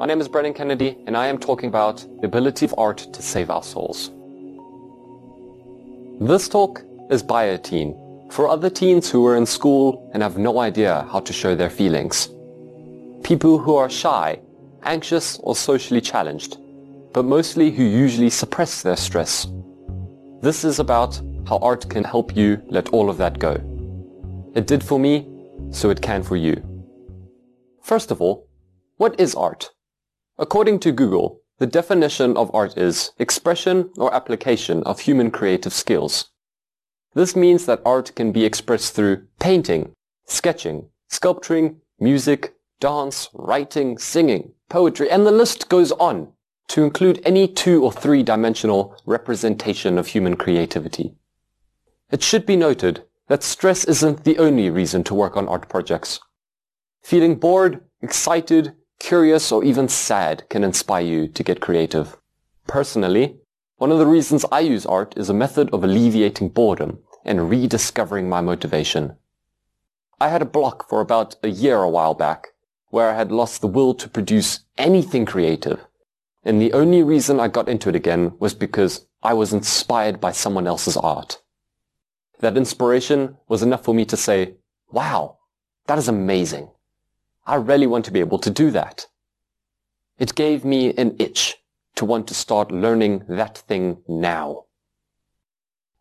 my name is Brennan Kennedy, and I am talking about the ability of art to save our souls. This talk is by a teen, for other teens who are in school and have no idea how to show their feelings. People who are shy, anxious, or socially challenged, but mostly who usually suppress their stress. This is about how art can help you let all of that go. It did for me, so it can for you. First of all, what is art? According to Google, the definition of art is expression or application of human creative skills. This means that art can be expressed through painting, sketching, sculpturing, music, dance, writing, singing, poetry, and the list goes on to include any two or three dimensional representation of human creativity. It should be noted that stress isn't the only reason to work on art projects. Feeling bored, excited, curious, or even sad can inspire you to get creative. Personally, one of the reasons I use art is a method of alleviating boredom and rediscovering my motivation. I had a block for about a year a while back where I had lost the will to produce anything creative. And the only reason I got into it again was because I was inspired by someone else's art. That inspiration was enough for me to say, wow, that is amazing. I really want to be able to do that. It gave me an itch to want to start learning that thing now.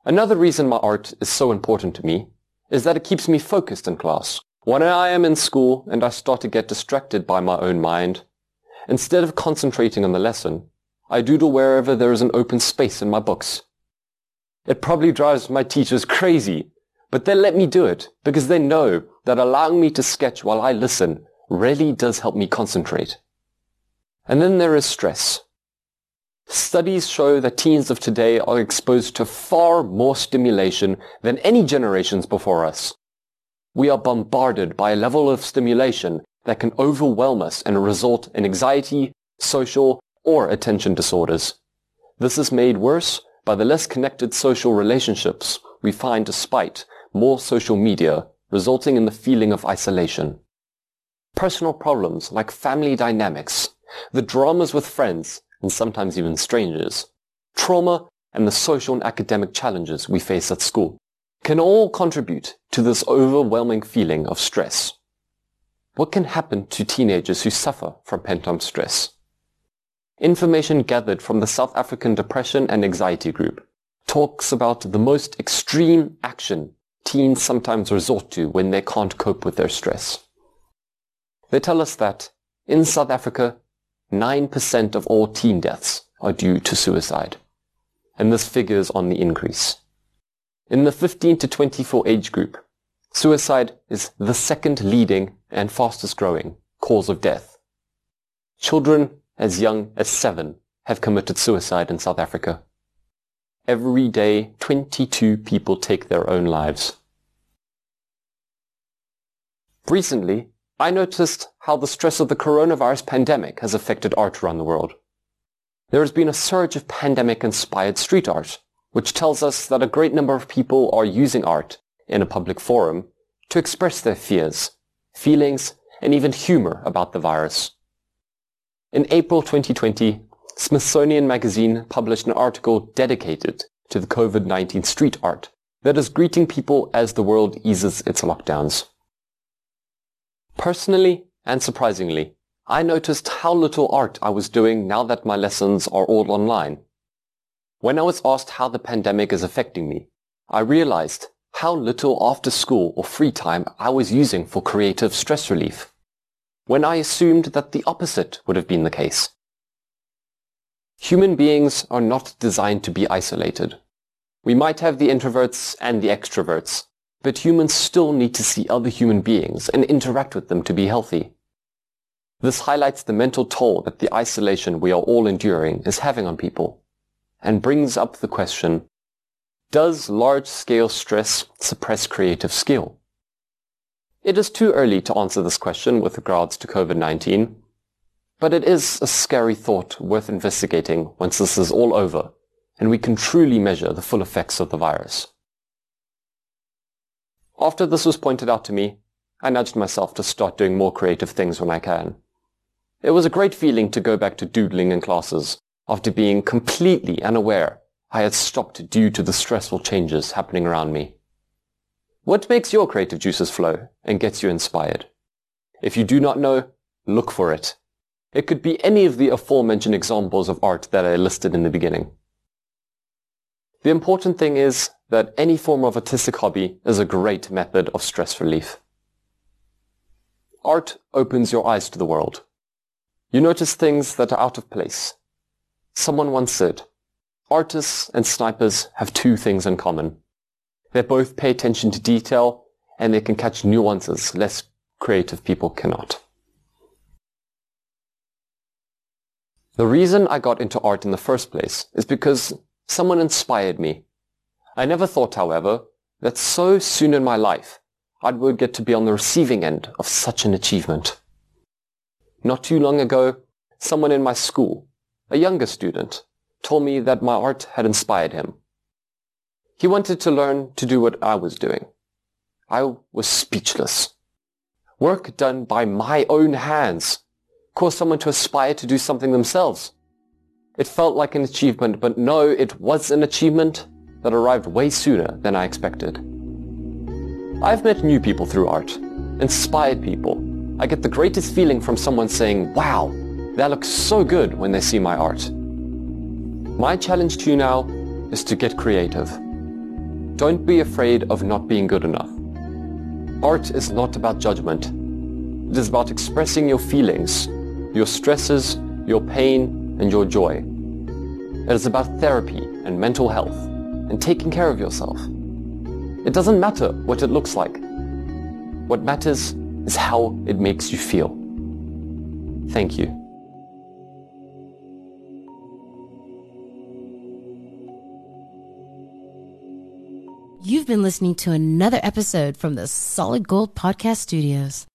Another reason my art is so important to me is that it keeps me focused in class. When I am in school and I start to get distracted by my own mind, instead of concentrating on the lesson, I doodle wherever there is an open space in my books. It probably drives my teachers crazy, but they let me do it because they know that allowing me to sketch while I listen really does help me concentrate. And then there is stress. Studies show that teens of today are exposed to far more stimulation than any generations before us. We are bombarded by a level of stimulation that can overwhelm us and result in anxiety, social, or attention disorders. This is made worse by the less connected social relationships we find despite more social media, resulting in the feeling of isolation personal problems like family dynamics, the dramas with friends and sometimes even strangers, trauma, and the social and academic challenges we face at school can all contribute to this overwhelming feeling of stress. What can happen to teenagers who suffer from pent-up stress? Information gathered from the South African Depression and Anxiety Group talks about the most extreme action teens sometimes resort to when they can't cope with their stress. They tell us that in South Africa, 9% of all teen deaths are due to suicide. And this figure is on the increase. In the 15 to 24 age group, suicide is the second leading and fastest growing cause of death. Children as young as seven have committed suicide in South Africa. Every day, 22 people take their own lives. Recently, I noticed how the stress of the coronavirus pandemic has affected art around the world. There has been a surge of pandemic-inspired street art, which tells us that a great number of people are using art in a public forum to express their fears, feelings, and even humor about the virus. In April 2020, Smithsonian Magazine published an article dedicated to the COVID-19 street art that is greeting people as the world eases its lockdowns. Personally, and surprisingly, I noticed how little art I was doing now that my lessons are all online. When I was asked how the pandemic is affecting me, I realized how little after school or free time I was using for creative stress relief, when I assumed that the opposite would have been the case. Human beings are not designed to be isolated. We might have the introverts and the extroverts, but humans still need to see other human beings and interact with them to be healthy. This highlights the mental toll that the isolation we are all enduring is having on people and brings up the question, does large-scale stress suppress creative skill? It is too early to answer this question with regards to COVID-19, but it is a scary thought worth investigating once this is all over and we can truly measure the full effects of the virus. After this was pointed out to me, I nudged myself to start doing more creative things when I can. It was a great feeling to go back to doodling in classes after being completely unaware I had stopped due to the stressful changes happening around me. What makes your creative juices flow and gets you inspired? If you do not know, look for it. It could be any of the aforementioned examples of art that I listed in the beginning. The important thing is that any form of artistic hobby is a great method of stress relief. Art opens your eyes to the world. You notice things that are out of place. Someone once said, artists and snipers have two things in common. They both pay attention to detail and they can catch nuances less creative people cannot. The reason I got into art in the first place is because someone inspired me. I never thought, however, that so soon in my life I would get to be on the receiving end of such an achievement. Not too long ago, someone in my school, a younger student, told me that my art had inspired him. He wanted to learn to do what I was doing. I was speechless. Work done by my own hands caused someone to aspire to do something themselves. It felt like an achievement, but no, it was an achievement that arrived way sooner than I expected. I've met new people through art, inspired people. I get the greatest feeling from someone saying, wow, that looks so good when they see my art. My challenge to you now is to get creative. Don't be afraid of not being good enough. Art is not about judgment. It is about expressing your feelings, your stresses, your pain, and your joy. It is about therapy and mental health and taking care of yourself. It doesn't matter what it looks like. What matters is how it makes you feel. Thank you. You've been listening to another episode from the Solid Gold Podcast Studios.